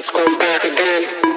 let's go back again.